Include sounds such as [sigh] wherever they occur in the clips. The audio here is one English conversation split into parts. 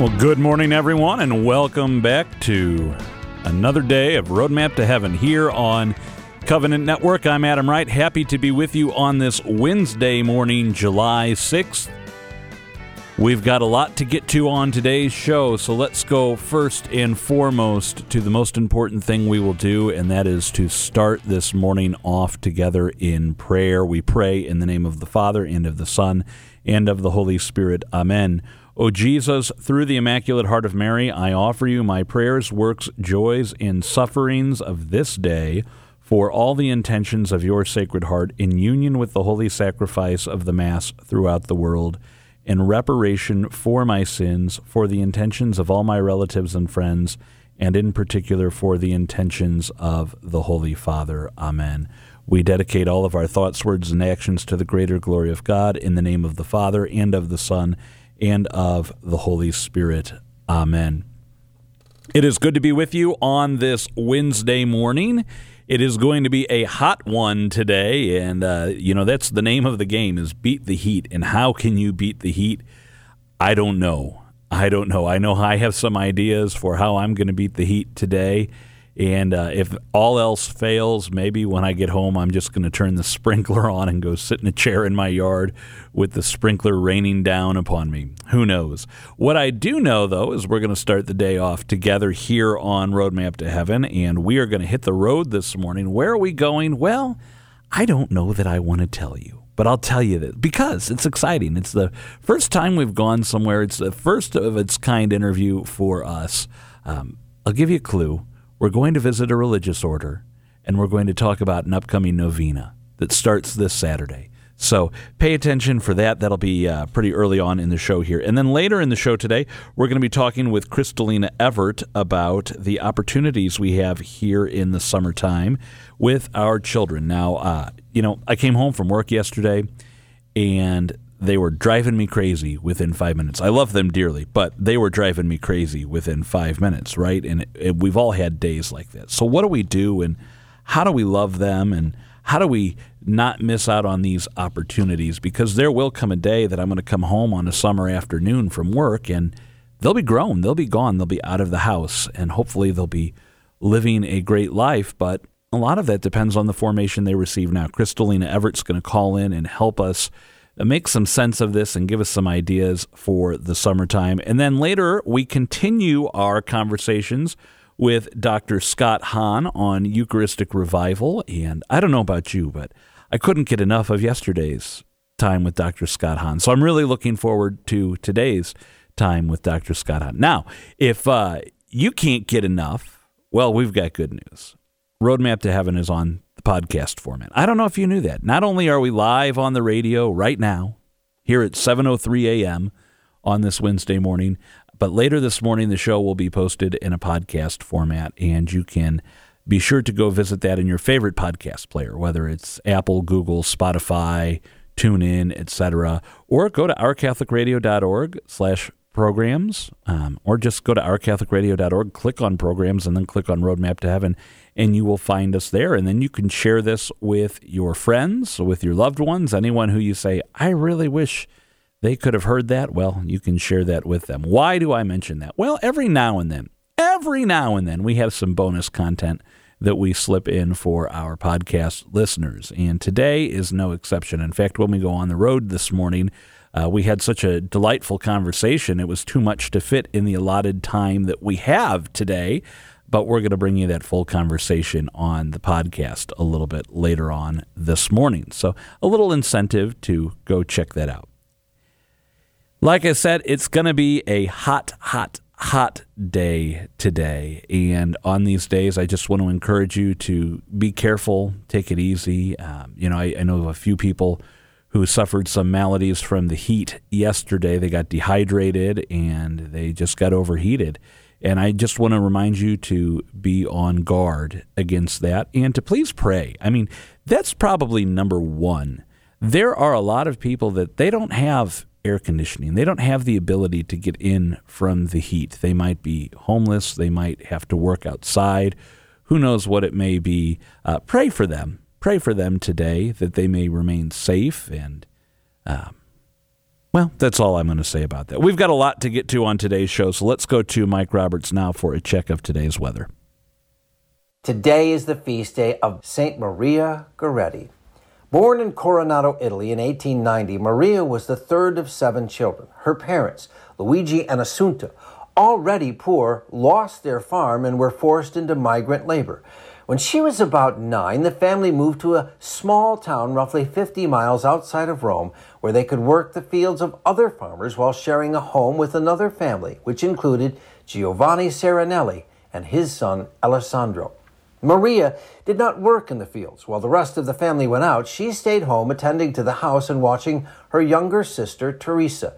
Well, good morning, everyone, and welcome back to another day of Roadmap to Heaven here on Covenant Network. I'm Adam Wright, happy to be with you on this Wednesday morning, July 6th. We've got a lot to get to on today's show, so let's go first and foremost to the most important thing we will do, and that is to start this morning off together in prayer. We pray in the name of the Father, and of the Son, and of the Holy Spirit. Amen. O Jesus, through the Immaculate Heart of Mary, I offer you my prayers, works, joys, and sufferings of this day for all the intentions of your Sacred Heart in union with the holy sacrifice of the Mass throughout the world, in reparation for my sins, for the intentions of all my relatives and friends, and in particular for the intentions of the Holy Father. Amen. We dedicate all of our thoughts, words, and actions to the greater glory of God in the name of the Father, and of the Son, of the Holy Spirit. Amen. It is good to be with you on this Wednesday morning. It is going to be a hot one today, and uh, you know that's the name of the game is beat the heat. And how can you beat the heat? I don't know. I don't know. I know I have some ideas for how I'm going to beat the heat today. And uh, if all else fails, maybe when I get home, I'm just going to turn the [laughs] sprinkler on and go sit in a chair in my yard with the sprinkler raining down upon me. Who knows? What I do know, though, is we're going to start the day off together here on Roadmap to Heaven, and we are going to hit the road this morning. Where are we going? Well, I don't know that I want to tell you. But I'll tell you that because it's exciting. It's the first time we've gone somewhere. It's the first of its kind interview for us. Um, I'll give you a clue we're going to visit a religious order, and we're going to talk about an upcoming novena that starts this Saturday. So pay attention for that. That'll be uh, pretty early on in the show here. And then later in the show today, we're going to be talking with Crystalina Evert about the opportunities we have here in the summertime with our children. Now, uh, you know, I came home from work yesterday and they were driving me crazy within five minutes. I love them dearly, but they were driving me crazy within five minutes, right? And it, it, we've all had days like that. So, what do we do, and how do we love them, and how do we not miss out on these opportunities? Because there will come a day that I'm going to come home on a summer afternoon from work, and they'll be grown, they'll be gone, they'll be out of the house, and hopefully they'll be living a great life. But a lot of that depends on the formation they receive now. Crystalina Evert's going to call in and help us make some sense of this and give us some ideas for the summertime. And then later, we continue our conversations with Dr. Scott Hahn on Eucharistic revival. And I don't know about you, but I couldn't get enough of yesterday's time with Dr. Scott Hahn. So I'm really looking forward to today's time with Dr. Scott Hahn. Now, if uh, you can't get enough, well, we've got good news. Roadmap to Heaven is on podcast format. I don't know if you knew that. Not only are we live on the radio right now, here at 7:03 a.m. on this Wednesday morning, but later this morning the show will be posted in a podcast format, and you can be sure to go visit that in your favorite podcast player, whether it's Apple, Google, Spotify, TuneIn, etc., or go to ourcatholicradio.org slash programs, um, or just go to ourcatholicradio.org, click on programs, and then click on Roadmap to Heaven, and you will find us there. And then you can share this with your friends, with your loved ones, anyone who you say, I really wish they could have heard that. Well, you can share that with them. Why do I mention that? Well, every now and then, every now and then, we have some bonus content that we slip in for our podcast listeners. And today is no exception. In fact, when we go on the road this morning, uh, we had such a delightful conversation. It was too much to fit in the allotted time that we have today but we're going to bring you that full conversation on the podcast a little bit later on this morning. So, a little incentive to go check that out. Like I said, it's going to be a hot, hot, hot day today. And on these days, I just want to encourage you to be careful, take it easy. Um, you know, I, I know of a few people who suffered some maladies from the heat yesterday. They got dehydrated and they just got overheated. And I just want to remind you to be on guard against that and to please pray. I mean, that's probably number one. There are a lot of people that they don't have air conditioning. They don't have the ability to get in from the heat. They might be homeless. They might have to work outside. Who knows what it may be? Uh, pray for them. Pray for them today that they may remain safe and um, Well, that's all I'm going to say about that. We've got a lot to get to on today's show, so let's go to Mike Roberts now for a check of today's weather. Today is the feast day of Saint Maria Goretti. Born in Corinaldo, Italy in 1890, Maria was the third of seven children. Her parents, Luigi and Assunta, already poor, lost their farm and were forced into migrant labor. When she was about nine, the family moved to a small town roughly 50 miles outside of Rome where they could work the fields of other farmers while sharing a home with another family, which included Giovanni Serenelli and his son Alessandro. Maria did not work in the fields. While the rest of the family went out, she stayed home attending to the house and watching her younger sister, Teresa.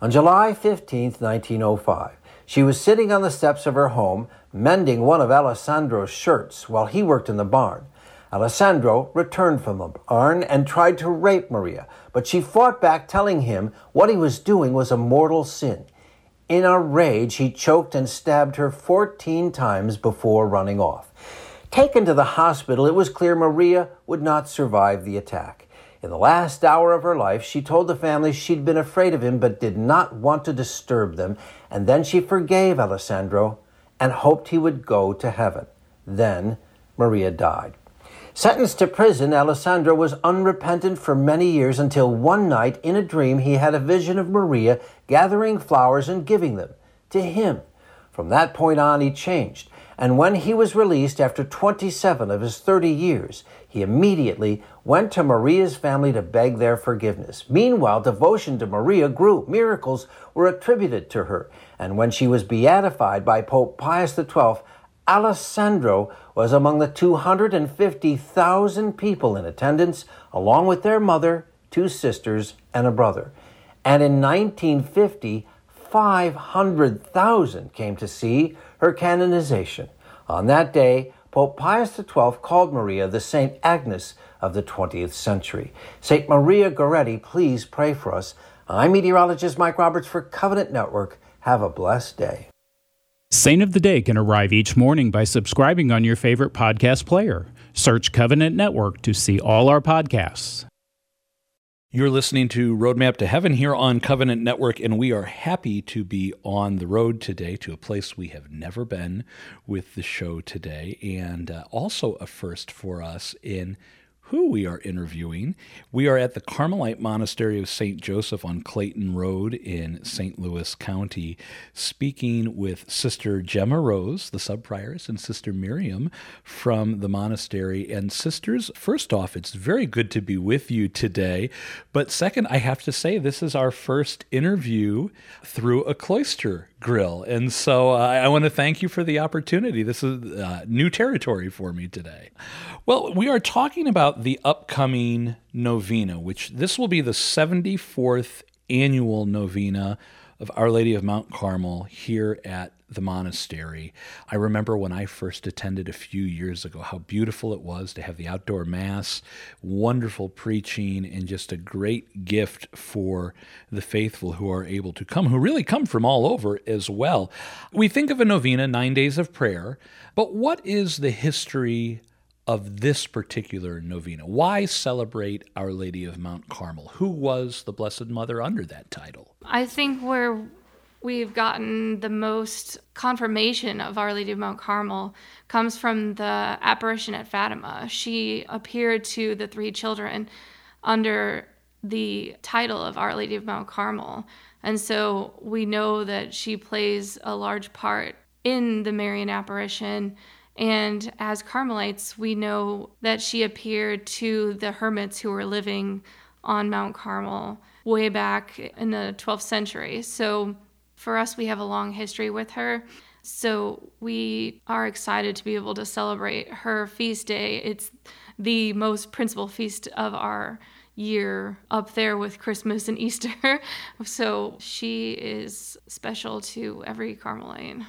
On July 15, 1905, she was sitting on the steps of her home mending one of Alessandro's shirts while he worked in the barn. Alessandro returned from the barn and tried to rape Maria, but she fought back, telling him what he was doing was a mortal sin. In a rage, he choked and stabbed her 14 times before running off. Taken to the hospital, it was clear Maria would not survive the attack. In the last hour of her life, she told the family she'd been afraid of him but did not want to disturb them, and then she forgave Alessandro and hoped he would go to heaven. Then Maria died. Sentenced to prison, Alessandro was unrepentant for many years until one night in a dream he had a vision of Maria gathering flowers and giving them to him. From that point on, he changed. And when he was released after 27 of his 30 years, he immediately went to Maria's family to beg their forgiveness. Meanwhile, devotion to Maria grew. Miracles were attributed to her. And when she was beatified by Pope Pius XII, Alessandro was among the 250,000 people in attendance, along with their mother, two sisters, and a brother. And in 1950, 500,000 came to see her canonization. On that day, Pope Pius XII called Maria the St. Agnes of the 20th century. St. Maria Goretti, please pray for us. I'm meteorologist Mike Roberts for Covenant Network. Have a blessed day. Saint of the Day can arrive each morning by subscribing on your favorite podcast player. Search Covenant Network to see all our podcasts. You're listening to Roadmap to Heaven here on Covenant Network, and we are happy to be on the road today to a place we have never been with the show today, and uh, also a first for us in who we are interviewing. We are at the Carmelite Monastery of St. Joseph on Clayton Road in St. Louis County, speaking with Sister Gemma Rose, the subprioress, and Sister Miriam from the monastery. And sisters, first off, it's very good to be with you today. But second, I have to say, this is our first interview through a cloister grille. And so uh, I want to thank you for the opportunity. This is uh, new territory for me today. Well, we are talking about the upcoming novena, which this will be the 74th annual novena of Our Lady of Mount Carmel here at the monastery. I remember when I first attended a few years ago how beautiful it was to have the outdoor mass, wonderful preaching, and just a great gift for the faithful who are able to come, who really come from all over as well. We think of a novena, nine days of prayer, but what is the history? Of this particular novena. Why celebrate Our Lady of Mount Carmel? Who was the Blessed Mother under that title? I think we're we've gotten the most confirmation of Our Lady of Mount Carmel comes from the apparition at Fatima. She appeared to the three children under the title of Our Lady of Mount Carmel. And so we know that she plays a large part in the Marian apparition. And as Carmelites, we know that she appeared to the hermits who were living on Mount Carmel way back in the 12th century. So for us, we have a long history with her. So we are excited to be able to celebrate her feast day. It's the most principal feast of our year up there with Christmas and [laughs] Easter. so she is special to every Carmelite.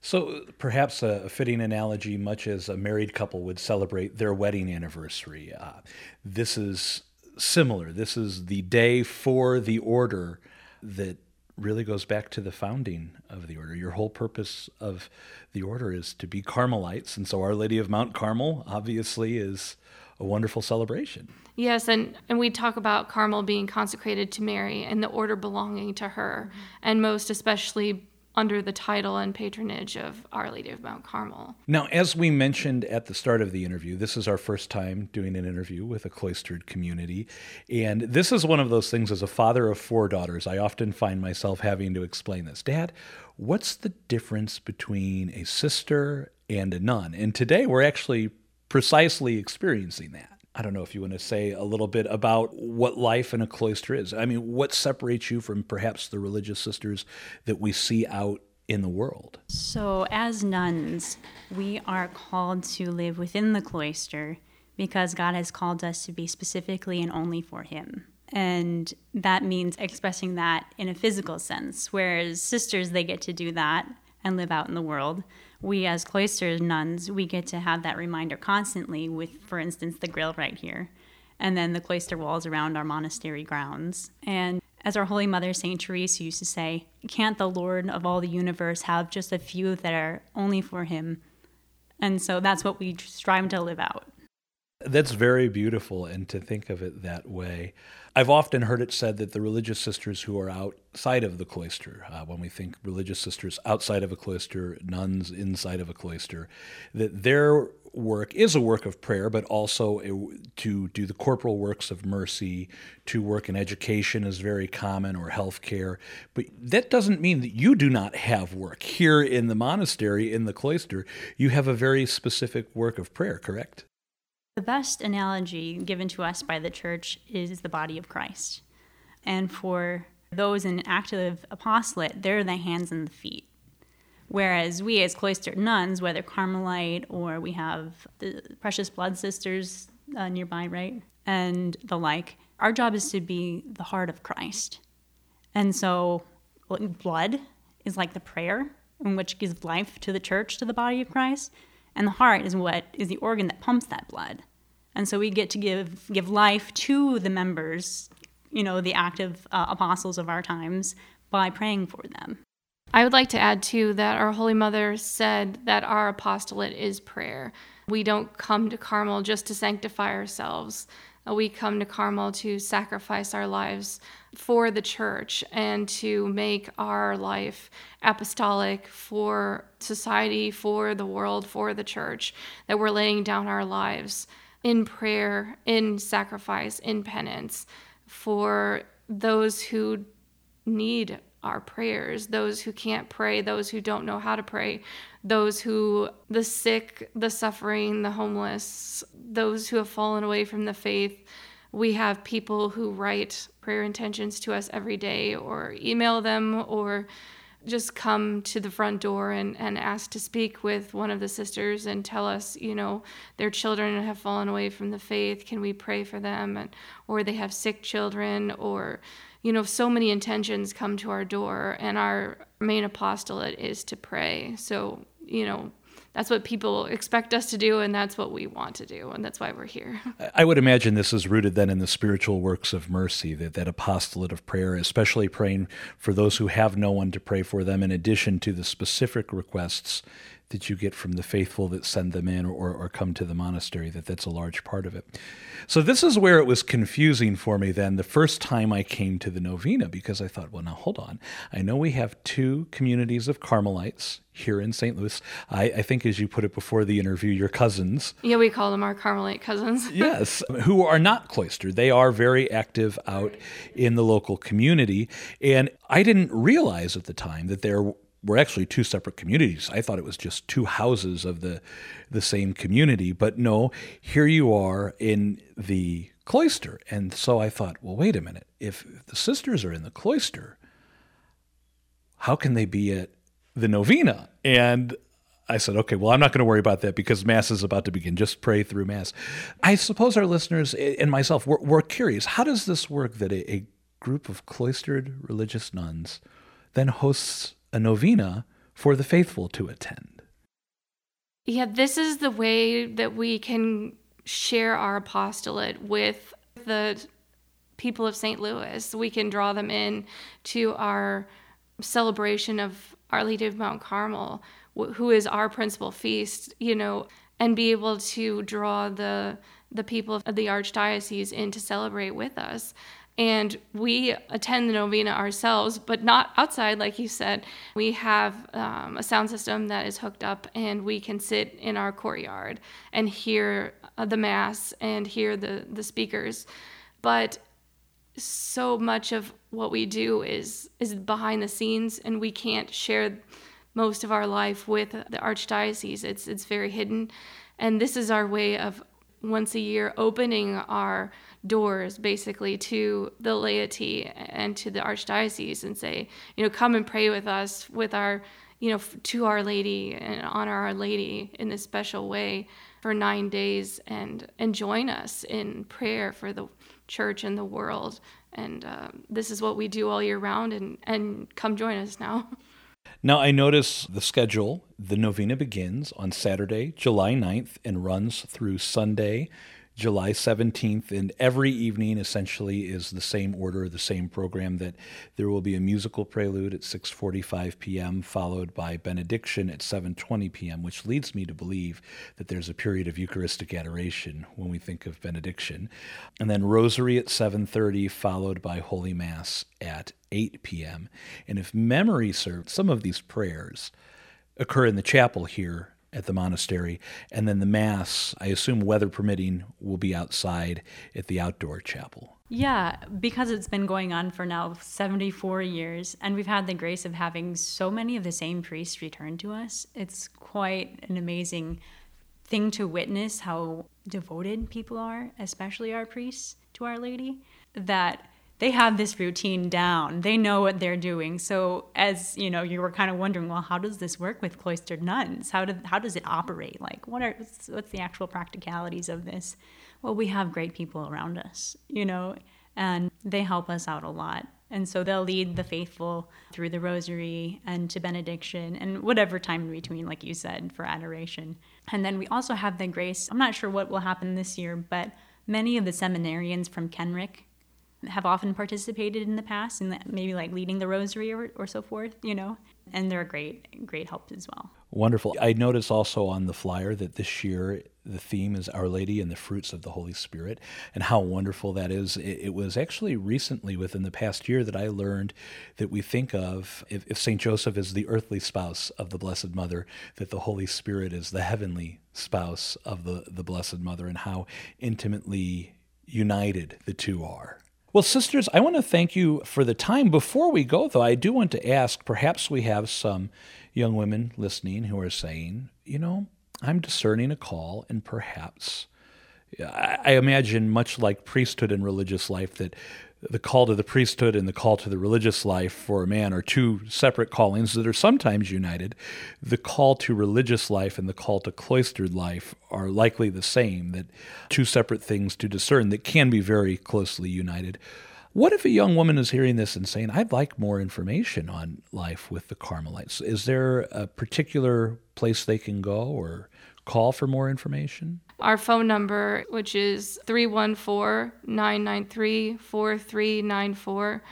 So perhaps a fitting analogy, much as a married couple would celebrate their wedding anniversary. Uh, this is similar. This is the day for the order that really goes back to the founding of the order. Your whole purpose of the order is to be Carmelites. And so Our Lady of Mount Carmel obviously is a wonderful celebration. Yes, and, and we talk about Carmel being consecrated to Mary and the order belonging to her, and most especially under the title and patronage of Our Lady of Mount Carmel. Now, as we mentioned at the start of the interview, this is our first time doing an interview with a cloistered community. And this is one of those things, as a father of four daughters, I often find myself having to explain this. Dad, what's the difference between a sister and a nun? And today we're actually precisely experiencing that. I don't know if you want to say a little bit about what life in a cloister is. I mean, what separates you from perhaps the religious sisters that we see out in the world? So, as nuns, we are called to live within the cloister because God has called us to be specifically and only for Him. And that means expressing that in a physical sense, whereas sisters, they get to do that and live out in the world we as cloister nuns we get to have that reminder constantly with for instance the grille right here and then the cloister walls around our monastery grounds. And as our holy mother saint teresa used to say can't the lord of all the universe have just a few that are only for him? And so that's what we strive to live out. That's very beautiful, and to think of it that way. I've often heard it said that the religious sisters who are outside of the cloister, uh, when we think religious sisters outside of a cloister, nuns inside of a cloister, that their work is a work of prayer, but also a, to do the corporal works of mercy, to work in education is very common, or healthcare. But that doesn't mean that you do not have work. Here in the monastery, in the cloister, you have a very specific work of prayer, correct? The best analogy given to us by the church is the body of Christ. And for those in active apostolate, they're the hands and the feet. Whereas we, as cloistered nuns, whether Carmelite or we have the Precious Blood Sisters uh, nearby, right? And the like, our job is to be the heart of Christ. And so, blood is like the prayer, in which gives life to the church, to the body of Christ. And the heart is what is the organ that pumps that blood and so we get to give give life to the members, you know, the active uh, apostles of our times by praying for them. I would like to add too that our Holy Mother said that our apostolate is prayer. We don't come to Carmel just to sanctify ourselves. Uh, we come to Carmel to sacrifice our lives for the church and to make our life apostolic for society, for the world, for the church, that we're laying down our lives in prayer, in sacrifice, in penance for those who need our prayers, those who can't pray, those who don't know how to pray, those who, the sick, the suffering, the homeless, those who have fallen away from the faith. We have people who write prayer intentions to us every day or email them or just come to the front door and, and ask to speak with one of the sisters and tell us, you know, their children have fallen away from the faith. Can we pray for them? And, or they have sick children, or, you know, so many intentions come to our door, and our main apostolate is to pray. So, you know, that's what people expect us to do and that's what we want to do and that's why we're here. [laughs] I would imagine this is rooted then in the spiritual works of mercy that, that apostolate of prayer especially praying for those who have no one to pray for them in addition to the specific requests that you get from the faithful that send them in or, or come to the monastery, that that's a large part of it. So this is where it was confusing for me then the first time I came to the novena because I thought, well, now hold on. I know we have two communities of Carmelites here in St. Louis. I, I, think, as you put it before the interview, your cousins. Yeah, we call them our Carmelite cousins. [laughs] [laughs] yes, who are not cloistered. They are very active out in the local community. And I didn't realize at the time that there were actually two separate communities. I thought it was just two houses of the the same community, but no, here you are in the cloister. And so I thought, well, wait a minute. If the sisters are in the cloister, how can they be at the novena? And I said, okay, well, I'm not going to worry about that because Mass is about to begin. Just pray through Mass. I suppose our listeners and myself, we're, we're curious. How does this work that a, a group of cloistered religious nuns then hosts a novena for the faithful to attend. Yeah, this is the way that we can share our apostolate with the people of St. Louis. We can draw them in to our celebration of Our Lady of Mount Carmel, who is our principal feast, you know, and be able to draw the the people of the archdiocese in to celebrate with us. And we attend the novena ourselves, but not outside, like you said. We have um, a sound system that is hooked up, and we can sit in our courtyard and hear uh, the Mass and hear the, the speakers. But so much of what we do is is behind the scenes and we can't share most of our life with the archdiocese it's it's very hidden and this is our way of once a year opening our doors basically to the laity and to the archdiocese and say you know come and pray with us with our you know to our lady and honor our lady in this special way for 9 days and and join us in prayer for the church and the world and uh, this is what we do all year round and and come join us now [laughs] Now, I notice the schedule. The novena begins on Saturday, July 9th, and runs through Sunday, July 17th, and every evening essentially is the same order, the same program that there will be a musical prelude at 6:45 p.m. followed by benediction at 7:20 p.m., which leads me to believe that there's a period of Eucharistic adoration when we think of benediction. And then rosary at 7:30 followed by holy mass at 8 p.m. And if memory serves, some of these prayers occur in the chapel here at the monastery, and then the Mass, I assume weather permitting, will be outside at the outdoor chapel. Yeah, because it's been going on for now 74 years, and we've had the grace of having so many of the same priests return to us. It's quite an amazing thing to witness how devoted people are, especially our priests, to Our Lady, that they have this routine down. They know what they're doing. So as you know, you were kind of wondering, well, how does this work with cloistered nuns? How do, how does it operate? Like, what are what's the actual practicalities of this? Well, we have great people around us, you know, and they help us out a lot. And so they'll lead the faithful through the rosary and to benediction and whatever time in between, like you said, for adoration. And then we also have the grace. I'm not sure what will happen this year, but many of the seminarians from Kenrick have often participated in the past and maybe like leading the rosary or, or so forth, you know, and they're a great, great help as well. Wonderful. I notice also on the flyer that this year the theme is Our Lady and the Fruits of the Holy Spirit, and how wonderful that is. It, it was actually recently, within the past year, that I learned that we think of if, if St. Joseph is the earthly spouse of the Blessed Mother, that the Holy Spirit is the heavenly spouse of the, the Blessed Mother, and how intimately united the two are. Well, sisters, I want to thank you for the time. Before we go, though, I do want to ask perhaps we have some young women listening who are saying, you know, I'm discerning a call, and perhaps I imagine, much like priesthood and religious life, that the call to the priesthood and the call to the religious life for a man are two separate callings that are sometimes united. The call to religious life and the call to cloistered life are likely the same, that two separate things to discern that can be very closely united. What if a young woman is hearing this and saying, I'd like more information on life with the Carmelites? Is there a particular place they can go or call for more information? Our phone number, which is 314 993 4394.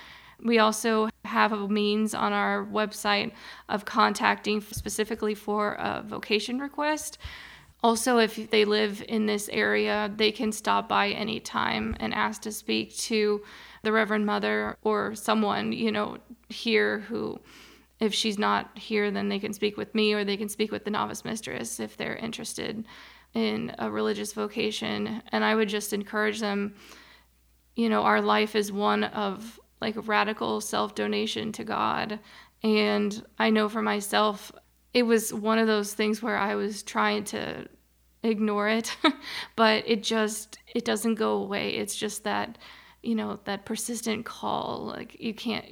We also have a means on our website of contacting specifically for a vocation request. Also, if they live in this area, they can stop by anytime and ask to speak to the Reverend Mother or someone, you know, here who, if she's not here, then they can speak with me or they can speak with the novice mistress if they're interested in a religious vocation and i would just encourage them you know our life is one of like radical self-donation to god. And i know for myself it was one of those things where i was trying to ignore it [laughs] but it just it doesn't go away. It's just that you know that persistent call like you can't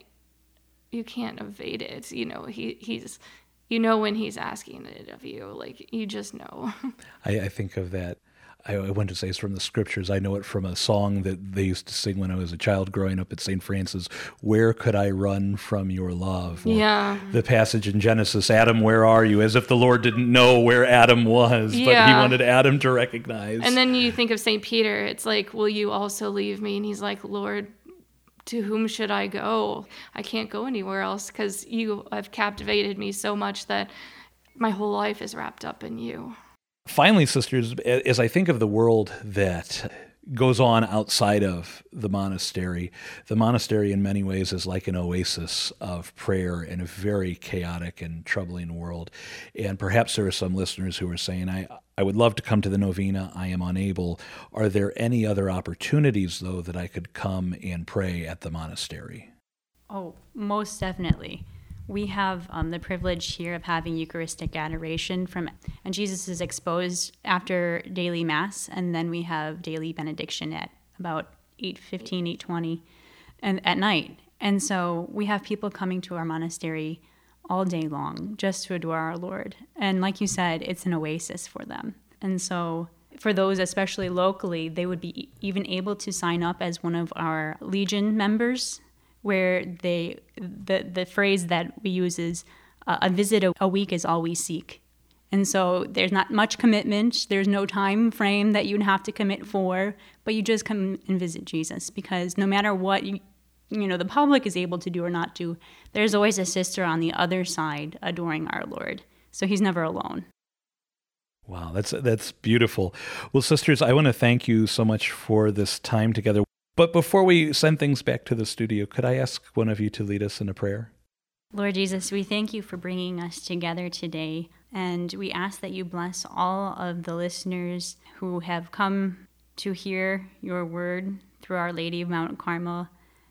you can't evade it you know he he's you know when he's asking it of you. Like you just know. [laughs] I, I think of that. I, I want to say it's from the scriptures. I know it from a song that they used to sing when I was a child growing up at St. Francis. Where could I run from your love? Or yeah. The passage in Genesis, Adam, where are you? As if the Lord didn't know where Adam was, yeah. but he wanted Adam to recognize. And then you think of St. Peter. It's like, will you also leave me? And he's like, Lord, to whom should I go? I can't go anywhere else because you have captivated me so much that my whole life is wrapped up in you. Finally, sisters, as I think of the world that goes on outside of the monastery. The monastery, in many ways, is like an oasis of prayer in a very chaotic and troubling world. And perhaps there are some listeners who are saying, I, I would love to come to the novena. I am unable. Are there any other opportunities, though, that I could come and pray at the monastery? Oh, most definitely we have um, the privilege here of having Eucharistic adoration from, and Jesus is exposed after daily Mass, and then we have daily benediction at about 8.15, 8.20 and at night. And so we have people coming to our monastery all day long just to adore our Lord. And like you said, it's an oasis for them. And so for those, especially locally, they would be even able to sign up as one of our Legion members where they the the phrase that we use is uh, a visit a, a week is all we seek. And so there's not much commitment. There's no time frame that you'd have to commit for, but you just come and visit Jesus because no matter what you, you know the public is able to do or not do, there's always a sister on the other side adoring our Lord. So he's never alone. Wow, that's that's beautiful. Well, sisters, I want to thank you so much for this time together. But before we send things back to the studio, could I ask one of you to lead us in a prayer? Lord Jesus, we thank you for bringing us together today. And we ask that you bless all of the listeners who have come to hear your word through Our Lady of Mount Carmel,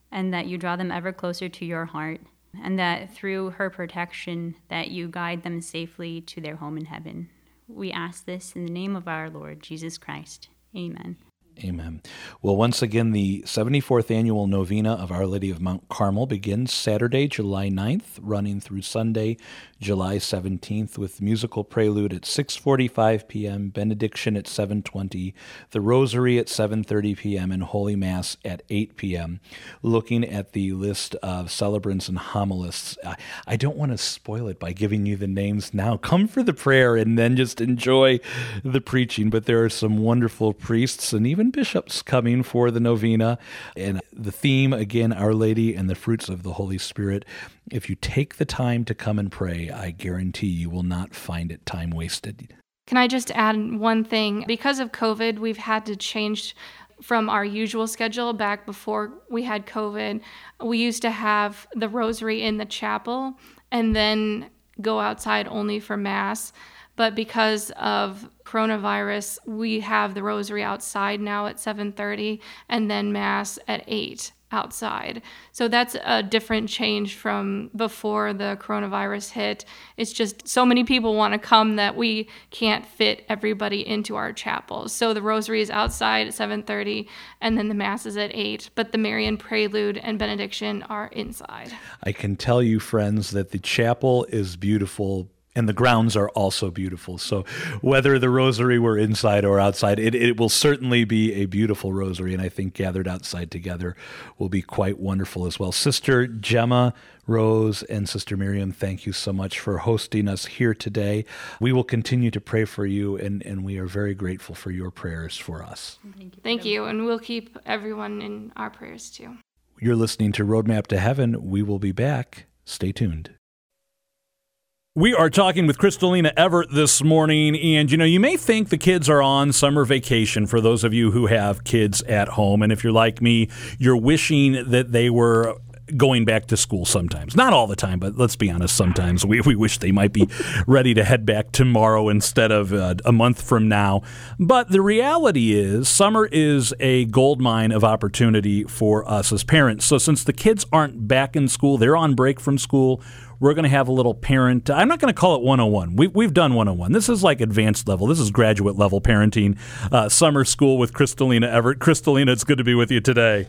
and that you draw them ever closer to your heart, and that through her protection that you guide them safely to their home in heaven. We ask this in the name of our Lord Jesus Christ. Amen. Amen. Well, once again, the 74th annual novena of Our Lady of Mount Carmel begins Saturday, July 9th, running through Sunday, July 17th with musical prelude at 6:45 p.m., benediction at 7:20, the rosary at 7:30 p.m. and holy mass at 8 p.m. Looking at the list of celebrants and homilists, I don't want to spoil it by giving you the names now. Come for the prayer and then just enjoy the preaching, but there are some wonderful priests and even bishops coming for the novena and the theme again Our Lady and the fruits of the Holy Spirit. If you take the time to come and pray, I guarantee you will not find it time wasted. Can I just add one thing? Because of COVID, we've had to change from our usual schedule back before we had COVID. We used to have the rosary in the chapel and then go outside only for Mass. But because of coronavirus, we have the rosary outside now at 7:30 and then Mass at 8 outside. So that's a different change from before the coronavirus hit. It's just so many people want to come that we can't fit everybody into our chapels. So the rosary is outside at 7:30 and then the mass is at 8, but the Marian prelude and benediction are inside. I can tell you friends that the chapel is beautiful and the grounds are also beautiful. So whether the rosary were inside or outside, it, it will certainly be a beautiful rosary, and I think gathered outside together will be quite wonderful as well. Sister Gemma, Rose, and Sister Miriam, thank you so much for hosting us here today. We will continue to pray for you, and, and we are very grateful for your prayers for us. Thank you. Thank you, and we'll keep everyone in our prayers too. You're listening to Roadmap to Heaven. We will be back. Stay tuned. We are talking with Crystalina Evert this morning, and you know, you may think the kids are on summer vacation for those of you who have kids at home. And if you're like me, you're wishing that they were going back to school sometimes. Not all the time, but let's be honest, sometimes we, we wish they might be ready to head back tomorrow instead of uh, a month from now. But the reality is, summer is a gold mine of opportunity for us as parents. So since the kids aren't back in school, they're on break from school we're going to have a little parent. I'm not going to call it 101. We've, we've done 101. This is like advanced level. This is graduate level parenting. Uh, summer school with Crystalina Evert. Crystalina, it's good to be with you today.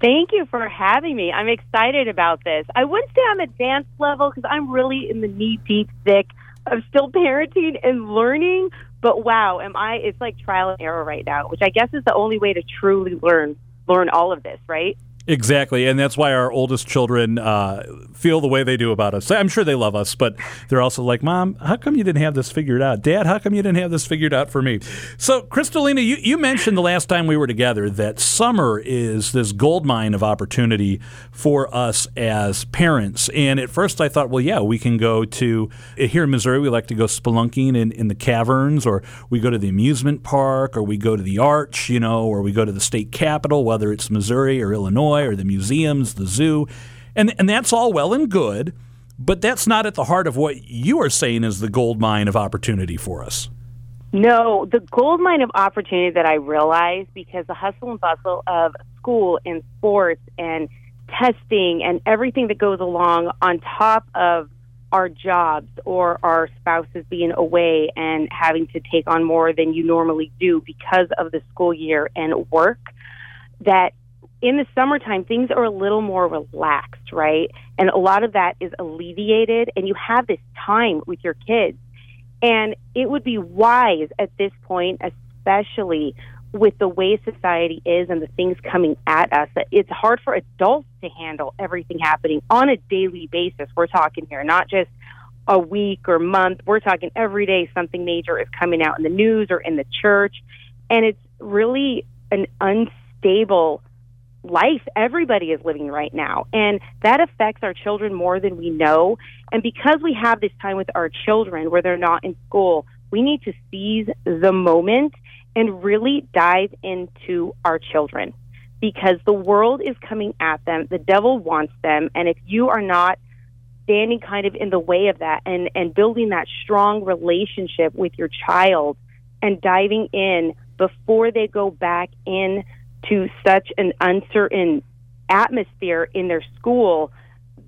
Thank you for having me. I'm excited about this. I wouldn't say I'm advanced level because I'm really in the knee deep thick of still parenting and learning. But wow, am I? It's like trial and error right now, which I guess is the only way to truly learn learn all of this, right? Exactly, and that's why our oldest children uh, feel the way they do about us. I'm sure they love us, but they're also like, "Mom, how come you didn't have this figured out? Dad, how come you didn't have this figured out for me?" So, Crystalina, you, you mentioned the last time we were together that summer is this gold mine of opportunity for us as parents. And at first, I thought, well, yeah, we can go to here in Missouri. We like to go spelunking in, in the caverns, or we go to the amusement park, or we go to the Arch, you know, or we go to the state capitol, whether it's Missouri or Illinois Or the museums, the zoo. And, and that's all well and good, but that's not at the heart of what you are saying is the gold mine of opportunity for us. No, the gold mine of opportunity that I realize because the hustle and bustle of school and sports and testing and everything that goes along on top of our jobs or our spouses being away and having to take on more than you normally do because of the school year and work that in the summertime, things are a little more relaxed, right? And a lot of that is alleviated, and you have this time with your kids. And it would be wise at this point, especially with the way society is and the things coming at us, that it's hard for adults to handle everything happening on a daily basis. We're talking here, not just a week or month. We're talking every day something major is coming out in the news or in the church. And it's really an unstable life everybody is living right now. And that affects our children more than we know. And because we have this time with our children where they're not in school, we need to seize the moment and really dive into our children because the world is coming at them. The devil wants them. And if you are not standing kind of in the way of that and, and building that strong relationship with your child and diving in before they go back in to such an uncertain atmosphere in their school,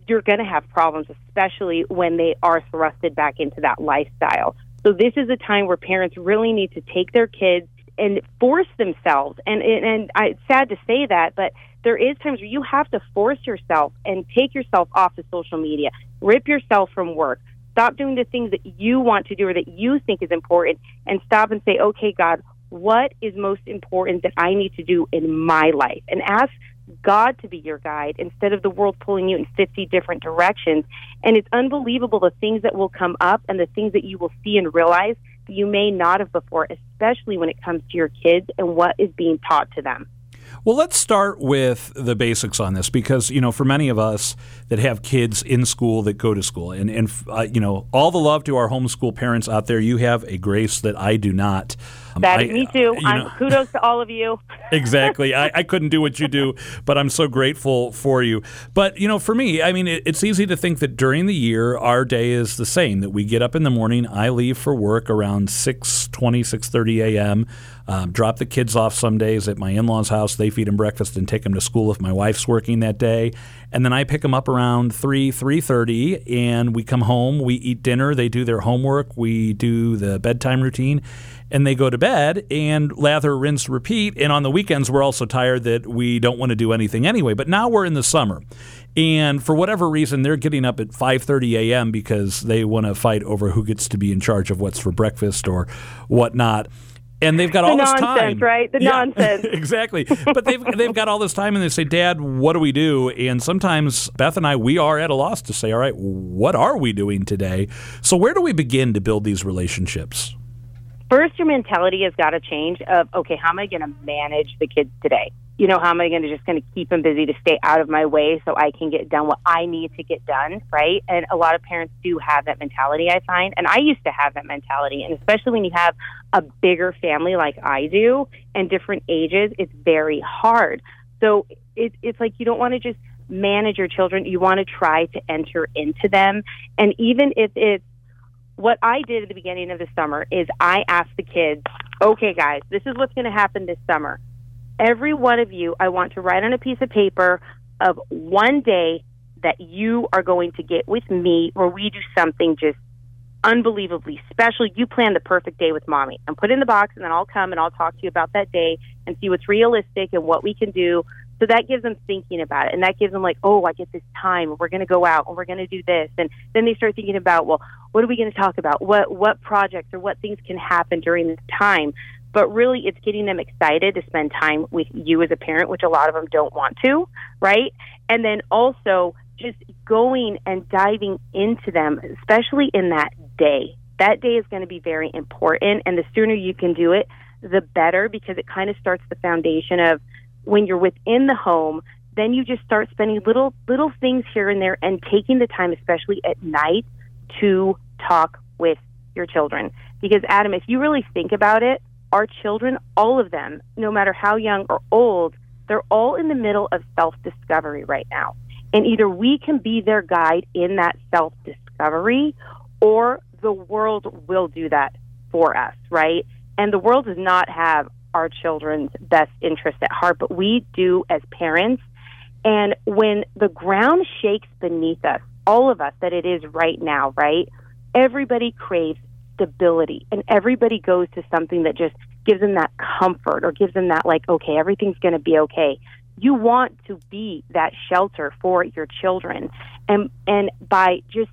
you're going to have problems, especially when they are thrusted back into that lifestyle. So this is a time where parents really need to take their kids and force themselves. And and, and I, it's sad to say that, but there is times where you have to force yourself and take yourself off of social media, rip yourself from work, stop doing the things that you want to do or that you think is important, and stop and say, okay, God, what is most important that I need to do in my life and ask God to be your guide instead of the world pulling you in 50 different directions. And it's unbelievable the things that will come up and the things that you will see and realize that you may not have before, especially when it comes to your kids and what is being taught to them. Well, let's start with the basics on this because, you know, for many of us that have kids in school that go to school, and, and uh, you know, all the love to our homeschool parents out there, you have a grace that I do not. Um, that I, me too. [laughs] Kudos to all of you. [laughs] exactly. I, I, couldn't do what you do, but I'm so grateful for you. But, you know, for me, I mean, it, it's easy to think that during the year, our day is the same, that we get up in the morning, I leave for work around 6 20, 6 30 a.m., um, drop the kids off some days at my in-laws' house. They feed them breakfast and take them to school if my wife's working that day. And then I pick them up around 3, 3.30, and we come home. We eat dinner. They do their homework. We do the bedtime routine and they go to bed and lather, rinse, repeat. And on the weekends, we're also tired that we don't want to do anything anyway. But now we're in the summer. And for whatever reason, they're getting up at 5:30 a.m. because they want to fight over who gets to be in charge of what's for breakfast or whatnot and they've got the all this time, right? The yeah, nonsense, [laughs] exactly. But they've they've got all this time, and they say, "Dad, what do we do?" And sometimes Beth and I, we are at a loss to say, "All right, what are we doing today?" So where do we begin to build these relationships? first your mentality has got to change of okay how am i going to manage the kids today you know how am i going to just going to keep them busy to stay out of my way so i can get done what i need to get done right and a lot of parents do have that mentality i find and i used to have that mentality and especially when you have a bigger family like i do and different ages it's very hard so it, it's like you don't want to just manage your children you want to try to enter into them and even if it's what I did at the beginning of the summer is I asked the kids, okay, guys, this is what's going to happen this summer. Every one of you, I want to write on a piece of paper of one day that you are going to get with me where we do something just unbelievably special. You plan the perfect day with mommy and put it in the box, and then I'll come and I'll talk to you about that day and see what's realistic and what we can do so that gives them thinking about it. And that gives them like, oh, I get this time. We're going to go out and we're going to do this. And then they start thinking about, well, what are we going to talk about? What, what projects or what things can happen during this time? But really it's getting them excited to spend time with you as a parent, which a lot of them don't want to, right? And then also just going and diving into them, especially in that day. That day is going to be very important, and the sooner you can do it, the better because it kind of starts the foundation of when you're within the home, then you just start spending little little things here and there and taking the time especially at night to talk with your children. Because Adam, if you really think about it, our children, all of them, no matter how young or old, they're all in the middle of self-discovery right now. And either we can be their guide in that self-discovery or the world will do that for us, right? And the world does not have our children's best interest at heart, but we do as parents. And when the ground shakes beneath us, all of us that it is right now, right? Everybody craves stability and everybody goes to something that just gives them that comfort or gives them that like okay everything's going to be okay you want to be that shelter for your children and and by just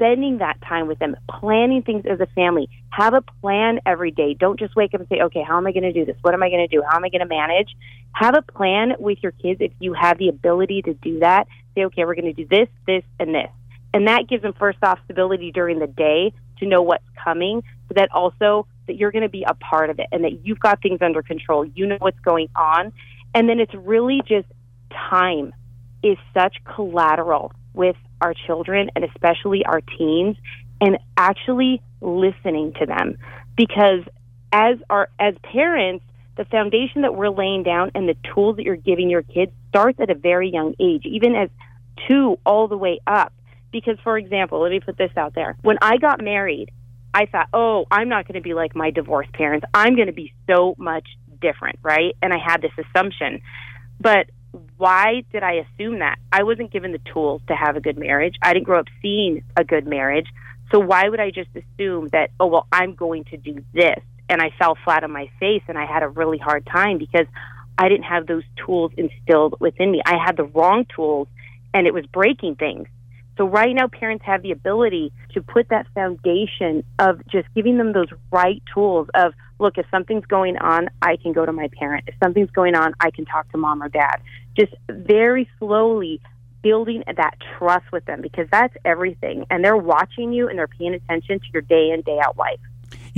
spending that time with them, planning things as a family. Have a plan every day. Don't just wake up and say, okay, how am I going to do this? What am I going to do? How am I going to manage? Have a plan with your kids if you have the ability to do that. Say, okay, we're going to do this, this, and this. And that gives them first off stability during the day to know what's coming, but that also that you're going to be a part of it and that you've got things under control. You know what's going on. And then it's really just time is such collateral with our children and especially our teens and actually listening to them because as our as parents the foundation that we're laying down and the tools that you're giving your kids starts at a very young age even as 2 all the way up because for example let me put this out there when i got married i thought oh i'm not going to be like my divorced parents i'm going to be so much different right and i had this assumption but why did I assume that? I wasn't given the tools to have a good marriage. I didn't grow up seeing a good marriage. So why would I just assume that, oh, well, I'm going to do this? And I fell flat on my face and I had a really hard time because I didn't have those tools instilled within me. I had the wrong tools and it was breaking things. So right now, parents have the ability to put that foundation of just giving them those right tools of, look, if something's going on, I can go to my parent. If something's going on, I can talk to mom or dad. Just very slowly building that trust with them because that's everything. And they're watching you and they're paying attention to your day in, day out life.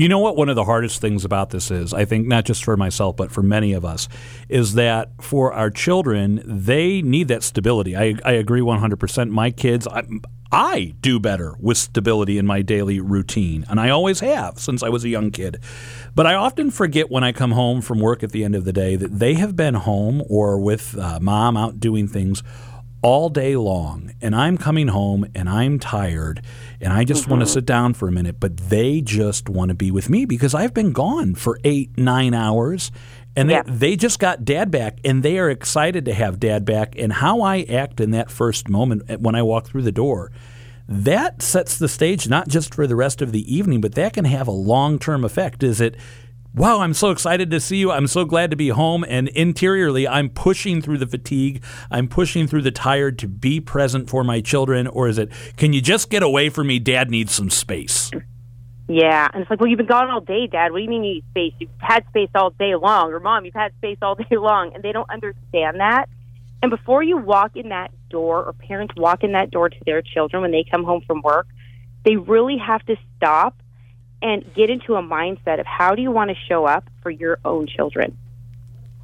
You know what? One of the hardest things about this is, I think, not just for myself, but for many of us, is that for our children, they need that stability. I, I agree 100%. My kids, I, I do better with stability in my daily routine, and I always have since I was a young kid. But I often forget when I come home from work at the end of the day that they have been home or with uh, mom out doing things all day long and I'm coming home and I'm tired and I just mm-hmm. want to sit down for a minute, but they just want to be with me because I've been gone for eight, nine hours and yeah. they, they just got dad back and they are excited to have dad back and how I act in that first moment when I walk through the door. That sets the stage not just for the rest of the evening, but that can have a long term effect. Is it wow, I'm so excited to see you. I'm so glad to be home. And interiorly, I'm pushing through the fatigue. I'm pushing through the tired to be present for my children. Or is it, can you just get away from me? Dad needs some space. Yeah. And it's like, well, you've been gone all day, Dad. What do you mean you need space? You've had space all day long. Or, Mom, you've had space all [laughs] day long. And they don't understand that. And before you walk in that door, or parents walk in that door to their children when they come home from work, they really have to stop and get into a mindset of how do you want to show up for your own children?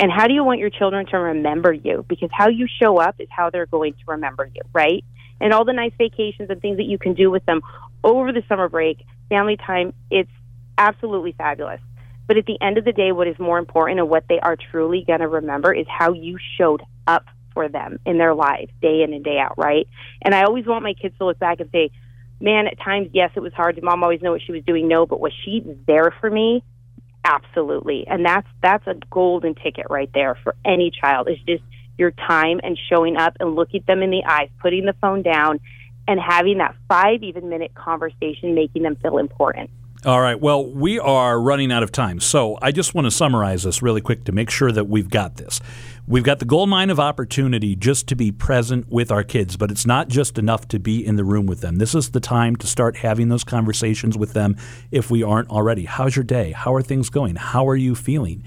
And how do you want your children to remember you? Because how you show up is how they're going to remember you, right? And all the nice vacations and things that you can do with them over the summer break, family time, it's absolutely fabulous. But at the end of the day, what is more important and what they are truly going to remember is how you showed up for them in their lives day in and day out, right? And I always want my kids to look back and say, man, at times, yes, it was hard. Did mom always know what she was doing? No, but was she there for me? Absolutely. And that's that's a golden ticket right there for any child. It's just your time and showing up and looking them in the eyes, putting the phone down, and having that five even minute conversation, making them feel important. All right. Well, we are running out of time. So I just want to summarize this really quick to make sure that we've got this. We've got the gold mine of opportunity just to be present with our kids, but it's not just enough to be in the room with them. This is the time to start having those conversations with them if we aren't already. How's your day? How are things going? How are you feeling?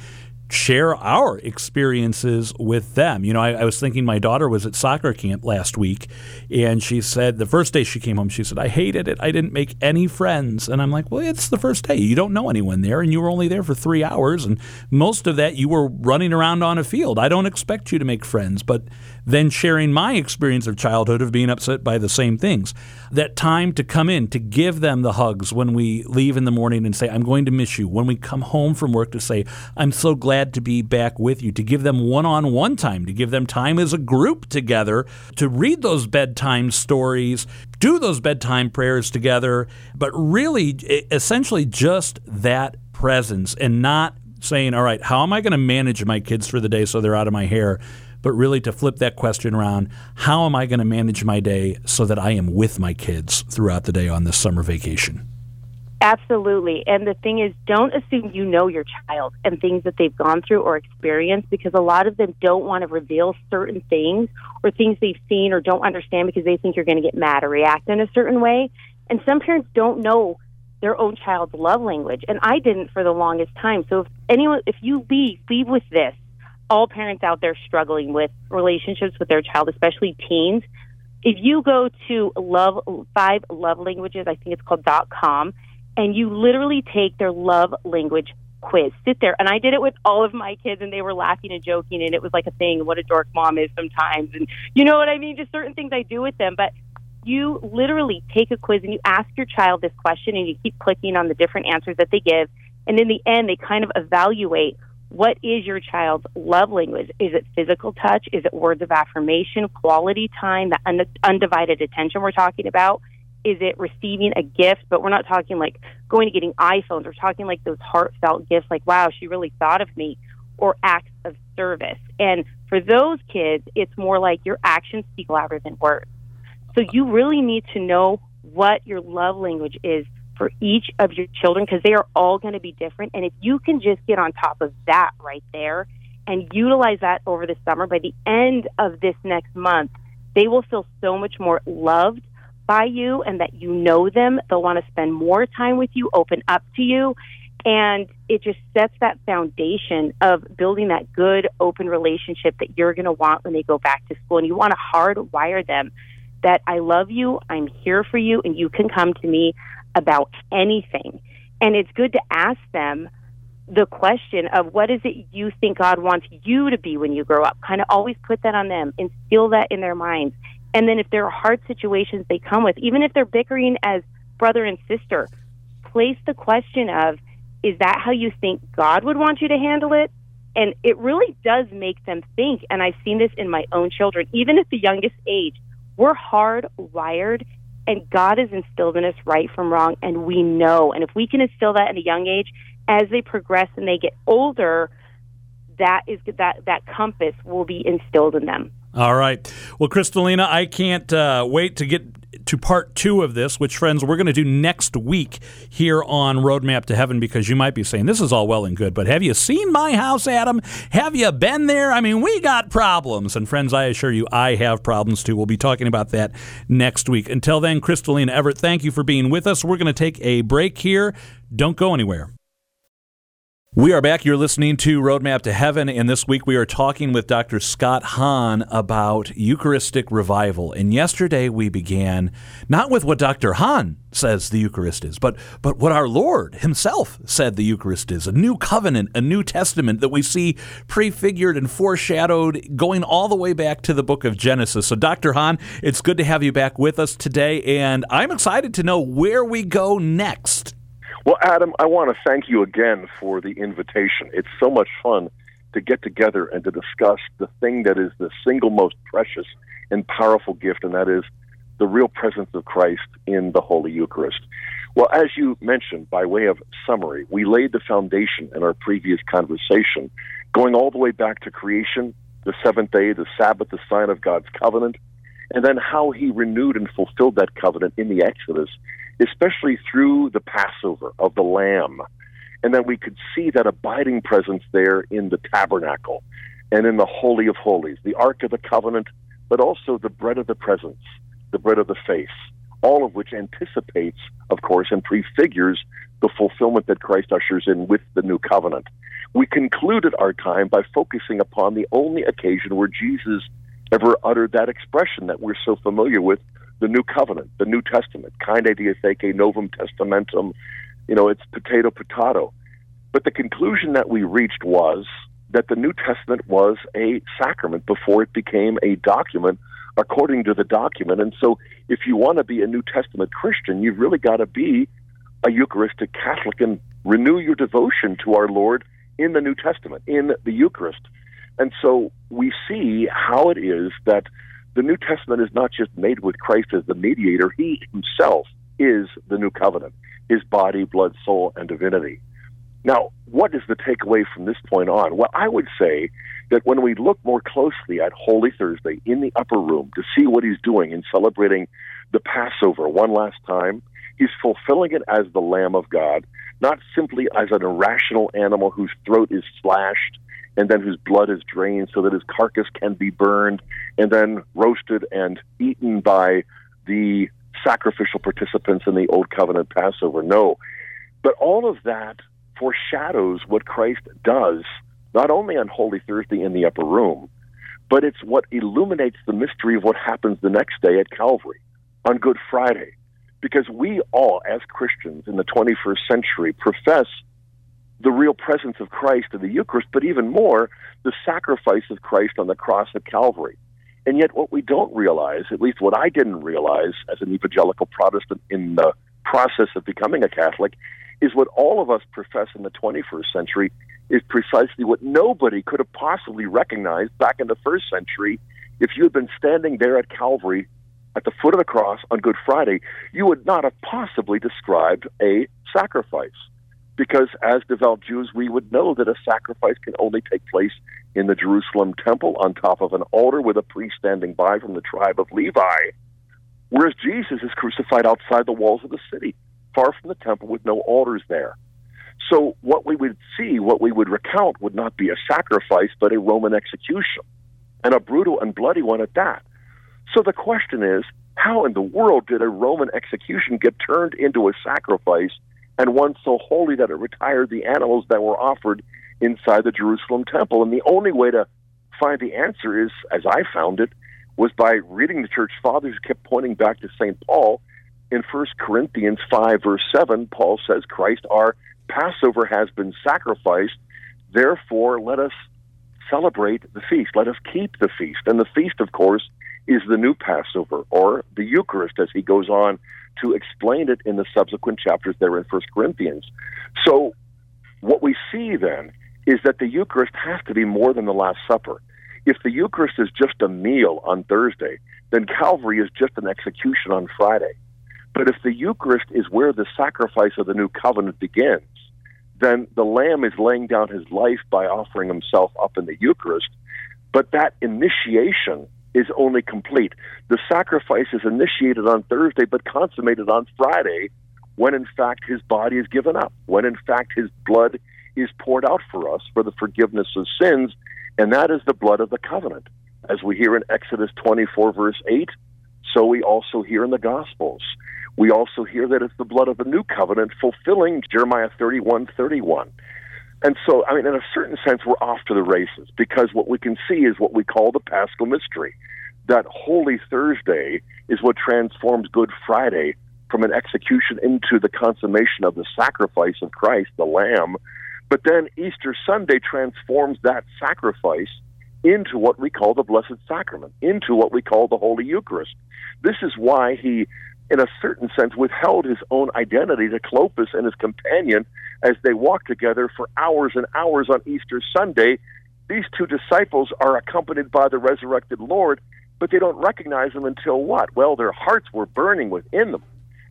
Share our experiences with them. You know, I, I, was thinking my daughter was at soccer camp last week, and she said the first day she came home, she said, I hated it. I didn't make any friends. And I'm like, well, it's the first day. You don't know anyone there, and you were only there for three hours, and most of that you were running around on a field. I don't expect you to make friends, but then sharing my experience of childhood of being upset by the same things. That time to come in, to give them the hugs when we leave in the morning and say, I'm going to miss you. When we come home from work to say, I'm so glad to be back with you. To give them one on one time, to give them time as a group together, to read those bedtime stories, do those bedtime prayers together, but really, essentially, just that presence and not saying, all right, how am I going to manage my kids for the day so they're out of my hair? but really to flip that question around how am I going to manage my day so that I am with my kids throughout the day on this summer vacation? Absolutely. And the thing is, don't assume you know your child and things that they've gone through or experienced because a lot of them don't want to reveal certain things or things they've seen or don't understand because they think you're going to get mad or react in a certain way. And some parents don't know their own child's love language. And I didn't for the longest time. So if anyone, if you leave, leave with this all parents out there struggling with relationships with their child, especially teens, if you go to love five love languages, I think it's called dot com, and you literally take their love language quiz. Sit there, and I did it with all of my kids, and they were laughing and joking, and it was like a thing. What a dork mom is sometimes, and you know what I mean. Just certain things I do with them, but you literally take a quiz and you ask your child this question, and you keep clicking on the different answers that they give, and in the end, they kind of evaluate what is your child's love language? Is it physical touch? Is it words of affirmation, quality time, the un- undivided attention we're talking about? Is it receiving a gift? But we're not talking like going to getting iPhones. We're talking like those heartfelt gifts, like, wow, she really thought of me, or acts of service. And for those kids, it's more like your actions speak louder than words. So you really need to know what your love language is for each of your children because they are all going to be different. And if you can just get on top of that right there and utilize that over the summer, by the end of this next month, they will feel so much more loved by you and that you know them. They'll want to spend more time with you, open up to you. And it just sets that foundation of building that good, open relationship that you're going to want when they go back to school. And you want to hardwire them that I love you, I'm here for you, and you can come to me about anything. And it's good to ask them the question of what is it you think God wants you to be when you grow up? Kind of always put that on them, instill that in their minds. And then if there are hard situations they come with, even if they're bickering as brother and sister, place the question of, is that how you think God would want you to handle it? And it really does make them think. And I've seen this in my own children, even at the youngest age. We're hardwired and God has instilled in us right from wrong, and we know. And if we can instill that at a young age, as they progress and they get older, that is that that compass will be instilled in them. All right. Well, Crystalina, I can't uh, wait to get to part two of this, which, friends, we're going to do next week here on Roadmap to Heaven because you might be saying, this is all well and good, but have you seen my house, Adam? Have you been there? I mean, we got problems. And, friends, I assure you, I have problems too. We'll be talking about that next week. Until then, Crystalina Evert, thank you for being with us. We're going to take a break here. Don't go anywhere. We are back. You're listening to Roadmap to Heaven, and this week we are talking with Dr. Scott Hahn about Eucharistic revival. And yesterday we began not with what Dr. Hahn says the Eucharist is, but, but what our Lord Himself said the Eucharist is a new covenant, a new testament that we see prefigured and foreshadowed going all the way back to the book of Genesis. So, Dr. Hahn, it's good to have you back with us today, and I'm excited to know where we go next. Well, Adam, I want to thank you again for the invitation. It's so much fun to get together and to discuss the thing that is the single most precious and powerful gift, and that is the real presence of Christ in the Holy Eucharist. Well, as you mentioned, by way of summary, we laid the foundation in our previous conversation, going all the way back to creation, the seventh day, the Sabbath, the sign of God's covenant, and then how he renewed and fulfilled that covenant in the Exodus especially through the Passover of the Lamb. And then we could see that abiding presence there in the tabernacle and in the Holy of Holies, the Ark of the Covenant, but also the bread of the presence, the bread of the face, all of which anticipates, of course, and prefigures the fulfillment that Christ ushers in with the new covenant. We concluded our time by focusing upon the only occasion where Jesus ever uttered that expression that we're so familiar with the new covenant, the New Testament, kainē diathēkē novum testamentum. You know, it's potato, potato. But the conclusion that we reached was that the New Testament was a sacrament before it became a document according to the document. And so, if you want to be a New Testament Christian, you've really got to be a Eucharistic Catholic and renew your devotion to our Lord in the New Testament, in the Eucharist. And so, we see how it is that the New Testament is not just made with Christ as the mediator, he himself is the new covenant, his body, blood, soul, and divinity. Now, what is the takeaway from this point on? Well, I would say that when we look more closely at Holy Thursday in the upper room to see what he's doing in celebrating the Passover one last time, he's fulfilling it as the Lamb of God, not simply as an irrational animal whose throat is slashed and then whose blood is drained so that his carcass can be burned and then roasted and eaten by the sacrificial participants in the Old Covenant Passover. No. But all of that foreshadows what Christ does, not only on Holy Thursday in the upper room, but it's what illuminates the mystery of what happens the next day at Calvary on Good Friday. Because we all, as Christians in the 21st century, profess the real presence of Christ in the Eucharist, but even more, the sacrifice of Christ on the cross at Calvary. And yet, what we don't realize, at least what I didn't realize as an evangelical Protestant in the process of becoming a Catholic, is what all of us profess in the 21st century is precisely what nobody could have possibly recognized back in the first century. If you had been standing there at Calvary at the foot of the cross on Good Friday, you would not have possibly described a sacrifice because as devout Jews, we would know that a sacrifice can only take place in the Jerusalem temple on top of an altar with a priest standing by from the tribe of Levi, whereas Jesus is crucified outside the walls of the city, far from the temple with no altars there. So, what we would see, what we would recount, would not be a sacrifice, but a Roman execution, and a brutal and bloody one at that. So, the question is how in the world did a Roman execution get turned into a sacrifice and one so holy that it retired the animals that were offered inside the Jerusalem temple. And the only way to find the answer is, as I found it, was by reading the church fathers who kept pointing back to St. Paul. In 1 Corinthians 5, verse 7, Paul says, Christ, our Passover, has been sacrificed. Therefore, let us celebrate the feast. Let us keep the feast. And the feast, of course, is the new Passover or the Eucharist, as he goes on to explain it in the subsequent chapters there in First Corinthians. So, what we see then is that the Eucharist has to be more than the Last Supper. If the Eucharist is just a meal on Thursday, then Calvary is just an execution on Friday. But if the Eucharist is where the sacrifice of the new covenant begins, then the Lamb is laying down his life by offering himself up in the Eucharist. But that initiation is only complete. The sacrifice is initiated on Thursday but consummated on Friday when in fact his body is given up, when in fact his blood is poured out for us for the forgiveness of sins, and that is the blood of the covenant. As we hear in Exodus 24, verse 8, so we also hear in the Gospels. We also hear that it's the blood of the new covenant fulfilling Jeremiah 31, 31. And so, I mean, in a certain sense, we're off to the races because what we can see is what we call the Paschal Mystery. That Holy Thursday is what transforms Good Friday from an execution into the consummation of the sacrifice of Christ, the Lamb. But then Easter Sunday transforms that sacrifice into what we call the Blessed Sacrament, into what we call the Holy Eucharist. This is why he in a certain sense, withheld his own identity to Clopas and his companion as they walked together for hours and hours on Easter Sunday. These two disciples are accompanied by the resurrected Lord, but they don't recognize him until what? Well, their hearts were burning within them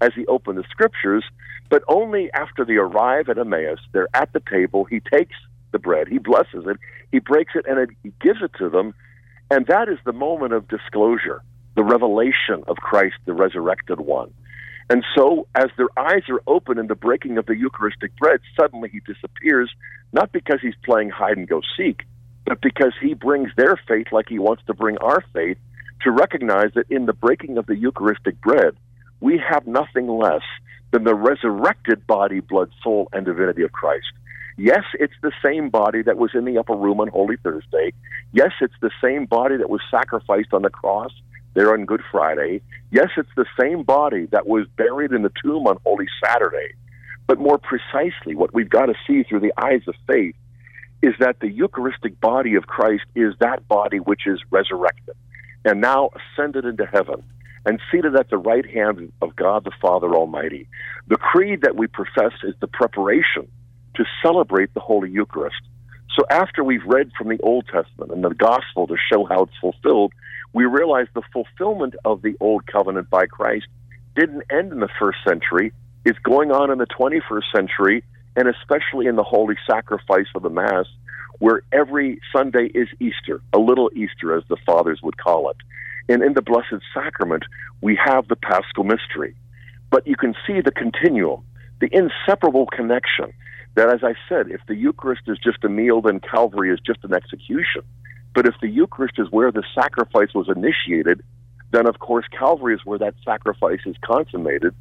as he opened the scriptures, but only after they arrive at Emmaus, they're at the table, he takes the bread, he blesses it, he breaks it, and it, he gives it to them, and that is the moment of disclosure the revelation of Christ, the resurrected one. And so, as their eyes are open in the breaking of the Eucharistic bread, suddenly he disappears, not because he's playing hide and go seek, but because he brings their faith like he wants to bring our faith to recognize that in the breaking of the Eucharistic bread, we have nothing less than the resurrected body, blood, soul, and divinity of Christ. Yes, it's the same body that was in the upper room on Holy Thursday. Yes, it's the same body that was sacrificed on the cross there on Good Friday. Yes, it's the same body that was buried in the tomb on Holy Saturday. But more precisely, what we've got to see through the eyes of faith is that the Eucharistic body of Christ is that body which is resurrected and now ascended into heaven and seated at the right hand of God the Father Almighty. The creed that we profess is the preparation to celebrate the Holy Eucharist. So after we've read from the Old Testament and the Gospel to show how it's fulfilled, we realize the fulfillment of the Old Covenant by Christ didn't end in the first century. It's going on in the 21st century, and especially in the holy sacrifice of the Mass, where every Sunday is Easter, a little Easter, as the fathers would call it. And in the Blessed Sacrament, we have the Paschal Mystery. But you can see the continuum, the inseparable connection that, as I said, if the Eucharist is just a meal, then Calvary is just an execution. But if the Eucharist is where the sacrifice was initiated, then of course Calvary is where that sacrifice is consummated.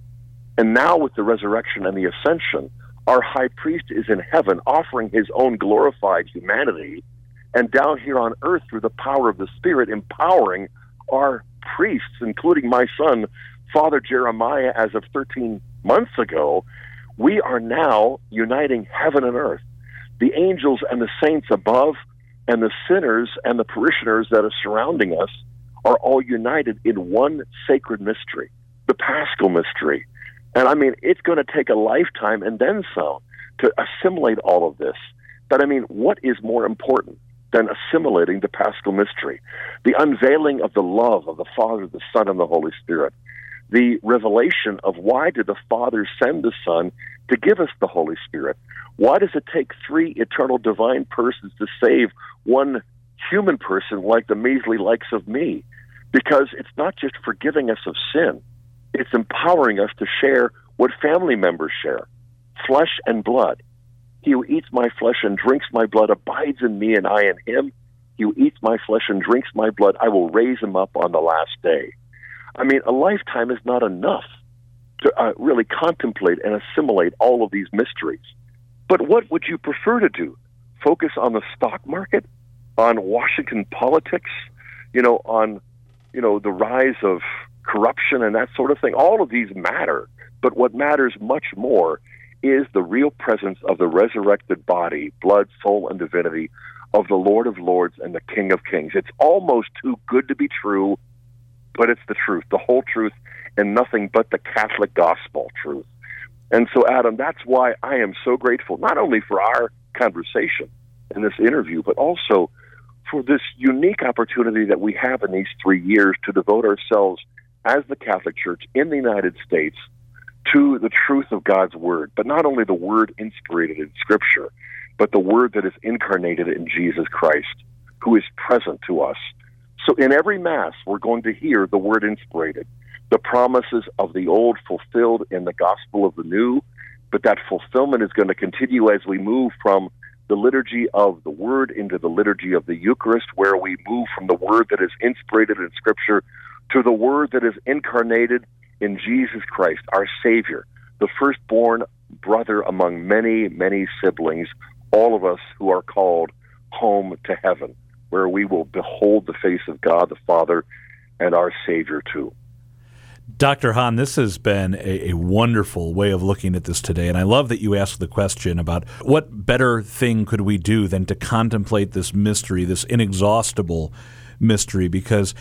And now with the resurrection and the ascension, our high priest is in heaven offering his own glorified humanity and down here on earth through the power of the Spirit, empowering our priests, including my son, Father Jeremiah, as of 13 months ago. We are now uniting heaven and earth. The angels and the saints above, and the sinners and the parishioners that are surrounding us are all united in one sacred mystery, the Paschal mystery. And I mean, it's going to take a lifetime and then some to assimilate all of this. But I mean, what is more important than assimilating the Paschal mystery? The unveiling of the love of the Father, the Son, and the Holy Spirit. The revelation of why did the Father send the Son to give us the Holy Spirit? Why does it take three eternal divine persons to save one human person like the measly likes of me? Because it's not just forgiving us of sin, it's empowering us to share what family members share flesh and blood. He who eats my flesh and drinks my blood abides in me, and I in him. He who eats my flesh and drinks my blood, I will raise him up on the last day. I mean, a lifetime is not enough to uh, really contemplate and assimilate all of these mysteries. But what would you prefer to do? Focus on the stock market, on Washington politics, you know, on you know the rise of corruption and that sort of thing. All of these matter, but what matters much more is the real presence of the resurrected body, blood, soul, and divinity of the Lord of Lords and the King of Kings. It's almost too good to be true, but it's the truth, the whole truth, and nothing but the Catholic gospel truth. And so, Adam, that's why I am so grateful, not only for our conversation in this interview, but also for this unique opportunity that we have in these three years to devote ourselves as the Catholic Church in the United States to the truth of God's Word, but not only the Word inspired in Scripture, but the Word that is incarnated in Jesus Christ, who is present to us. So in every Mass, we're going to hear the Word inspired the promises of the old fulfilled in the gospel of the new, but that fulfillment is going to continue as we move from the liturgy of the Word into the liturgy of the Eucharist, where we move from the Word that is inspired in Scripture to the Word that is incarnated in Jesus Christ, our Savior, the firstborn brother among many, many siblings, all of us who are called home to heaven, where we will behold the face of God the Father and our Savior too. Dr. Hahn, this has been a, a, wonderful way of looking at this today. And I love that you asked the question about what better thing could we do than to contemplate this mystery, this inexhaustible mystery, because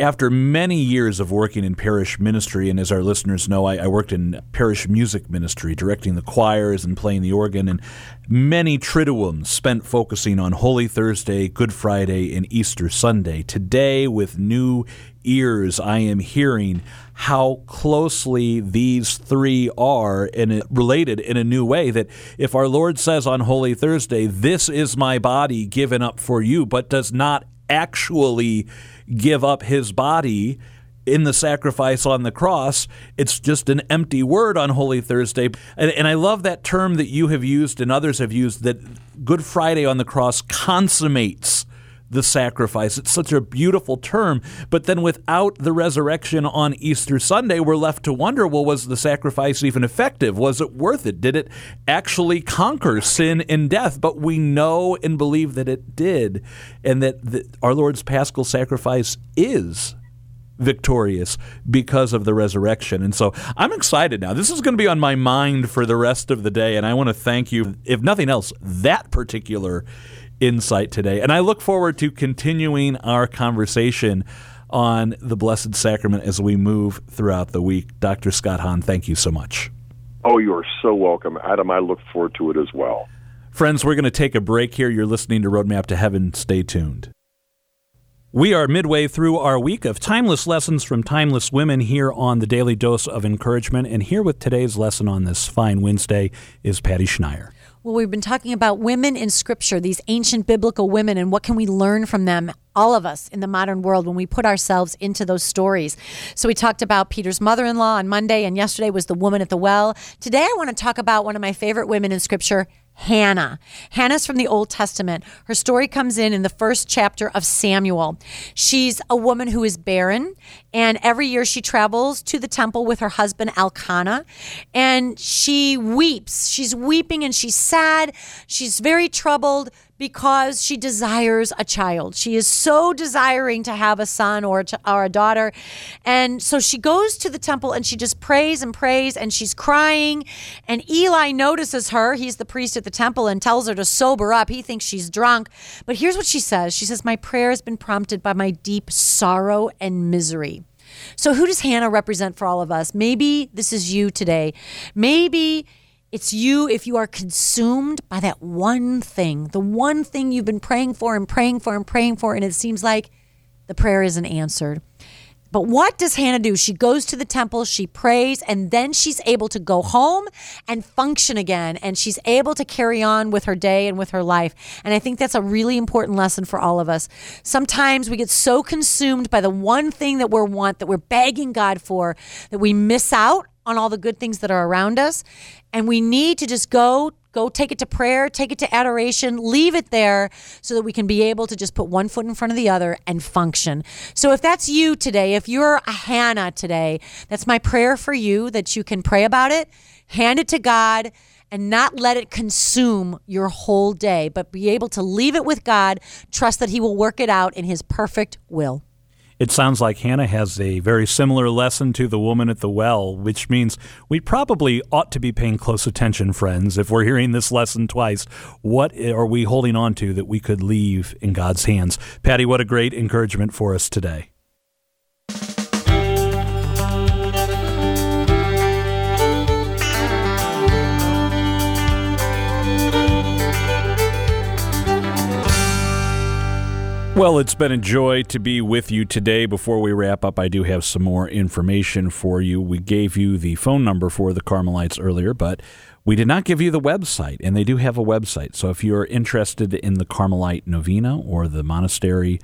after many years of working in parish ministry, and as our listeners know, I, I, worked in parish music ministry, directing the choirs and playing the organ, and many triduums spent focusing on Holy Thursday, Good Friday, and Easter Sunday. Today, with new ears, I am hearing how closely these three are in related in a new way. That if our Lord says on Holy Thursday, This is my body given up for you, but does not actually give up his body in the sacrifice on the cross. It's just an empty word on Holy Thursday. And, and I love that term that you have used and others have used that Good Friday on the cross consummates the sacrifice. It's such a beautiful term. But then without the resurrection on Easter Sunday, we're left to wonder well, was the sacrifice even effective? Was it worth it? Did it actually conquer sin and death? But we know and believe that it did, and that the, our Lord's paschal sacrifice is victorious because of the resurrection. And so I'm excited now. This is going to be on my mind for the rest of the day. And I want to thank you, if nothing else, that particular insight today. And I look forward to continuing our conversation on the Blessed Sacrament as we move throughout the week. Dr. Scott Hahn, thank you so much. Oh, you are so welcome. Adam, I look forward to it as well. Friends, we're going to take a break here. You're listening to Roadmap to Heaven. Stay tuned. We are midway through our week of timeless lessons from timeless women here on the Daily Dose of Encouragement. And here with today's lesson on this fine Wednesday is Patty Schneier. Well, we've been talking about women in Scripture, these ancient biblical women, and what can we learn from them, all of us in the modern world, when we put ourselves into those stories. So we talked about Peter's mother in law on Monday, and yesterday was the woman at the well. Today, I want to talk about one of my favorite women in Scripture, Hannah. Hannah's from the Old Testament. Her story comes in in the first chapter of Samuel. She's a woman who is barren, and every year she travels to the temple with her husband Elkanah, and she weeps. She's weeping and she's sad. She's very troubled because she desires a child. She is so desiring to have a son or a, or a daughter. And so she goes to the temple and she just prays and prays and she's crying. And Eli notices her. He's the priest at the temple and tells her to sober up. He thinks she's drunk. But here's what she says She says, My prayer has been prompted by my deep sorrow and misery. So, who does Hannah represent for all of us? Maybe this is you today. Maybe it's you if you are consumed by that one thing, the one thing you've been praying for and praying for and praying for, and it seems like the prayer isn't answered. But what does Hannah do? She goes to the temple, she prays, and then she's able to go home and function again. And she's able to carry on with her day and with her life. And I think that's a really important lesson for all of us. Sometimes we get so consumed by the one thing that we want, that we're begging God for, that we miss out on all the good things that are around us. And we need to just go go take it to prayer, take it to adoration, leave it there so that we can be able to just put one foot in front of the other and function. So if that's you today, if you're a Hannah today, that's my prayer for you that you can pray about it, hand it to God and not let it consume your whole day, but be able to leave it with God, trust that he will work it out in his perfect will. It sounds like Hannah has a very similar lesson to the woman at the well, which means we probably ought to be paying close attention, friends. If we're hearing this lesson twice, what are we holding on to that we could leave in God's hands? Patty, what a great encouragement for us today. Well, it's been a joy to be with you today. Before we wrap up, I do have some more information for you. We gave you the phone number for the Carmelites earlier, but we did not give you the website, and they do have a website. So if you're interested in the Carmelite Novena or the monastery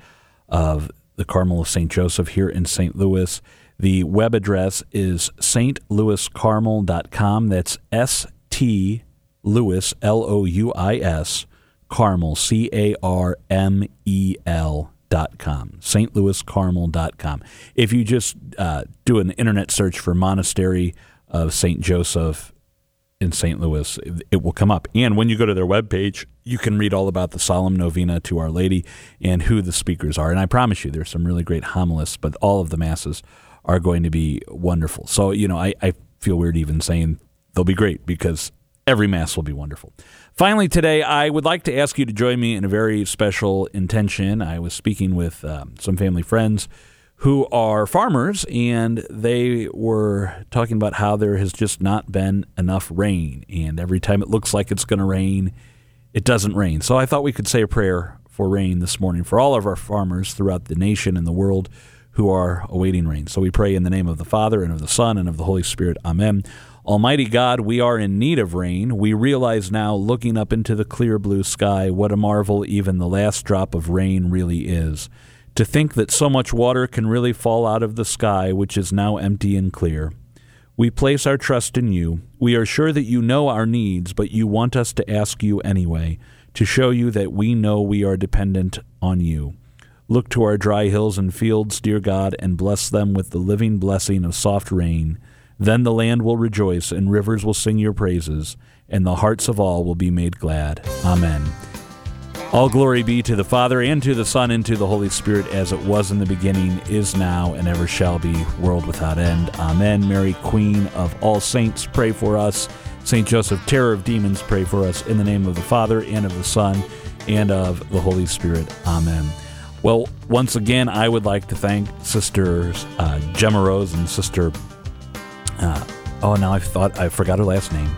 of the Carmel of St. Joseph here in St. Louis, the web address is stlouiscarmel.com. That's S T Louis, L O U I S Carmel, C A R M E L dot com, dot com. If you just uh, do an internet search for Monastery of St. Joseph in St. Louis, it will come up. And when you go to their webpage, you can read all about the solemn novena to Our Lady and who the speakers are. And I promise you, there's some really great homilists, but all of the masses are going to be wonderful. So, you know, I, I feel weird even saying they'll be great because every mass will be wonderful. Finally, today, I would like to ask you to join me in a very special intention. I was speaking with um, some family friends who are farmers, and they were talking about how there has just not been enough rain. And every time it looks like it's going to rain, it doesn't rain. So I thought we could say a prayer for rain this morning for all of our farmers throughout the nation and the world who are awaiting rain. So we pray in the name of the Father, and of the Son, and of the Holy Spirit. Amen. Almighty God, we are in need of rain. We realize now, looking up into the clear blue sky, what a marvel even the last drop of rain really is. To think that so much water can really fall out of the sky, which is now empty and clear. We place our trust in you. We are sure that you know our needs, but you want us to ask you anyway, to show you that we know we are dependent on you. Look to our dry hills and fields, dear God, and bless them with the living blessing of soft rain. Then the land will rejoice, and rivers will sing your praises, and the hearts of all will be made glad. Amen. All glory be to the Father, and to the Son, and to the Holy Spirit, as it was in the beginning, is now, and ever shall be, world without end. Amen. Mary, Queen of all saints, pray for us. Saint Joseph, terror of demons, pray for us. In the name of the Father, and of the Son, and of the Holy Spirit. Amen. Well, once again, I would like to thank Sisters uh, Gemma Rose and Sister. Uh, oh, now I thought I forgot her last name.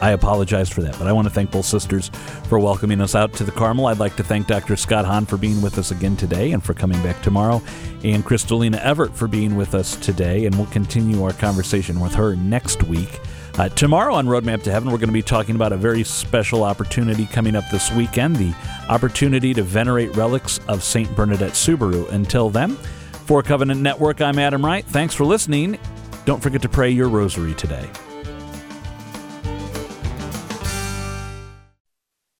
I apologize for that, but I want to thank both sisters for welcoming us out to the Carmel. I'd like to thank Dr. Scott Hahn for being with us again today and for coming back tomorrow, and Crystalina Evert for being with us today, and we'll continue our conversation with her next week. Uh, tomorrow on Roadmap to Heaven, we're going to be talking about a very special opportunity coming up this weekend the opportunity to venerate relics of St. Bernadette Soubirous. Until then, for Covenant Network, I'm Adam Wright. Thanks for listening. Don't forget to pray your rosary today.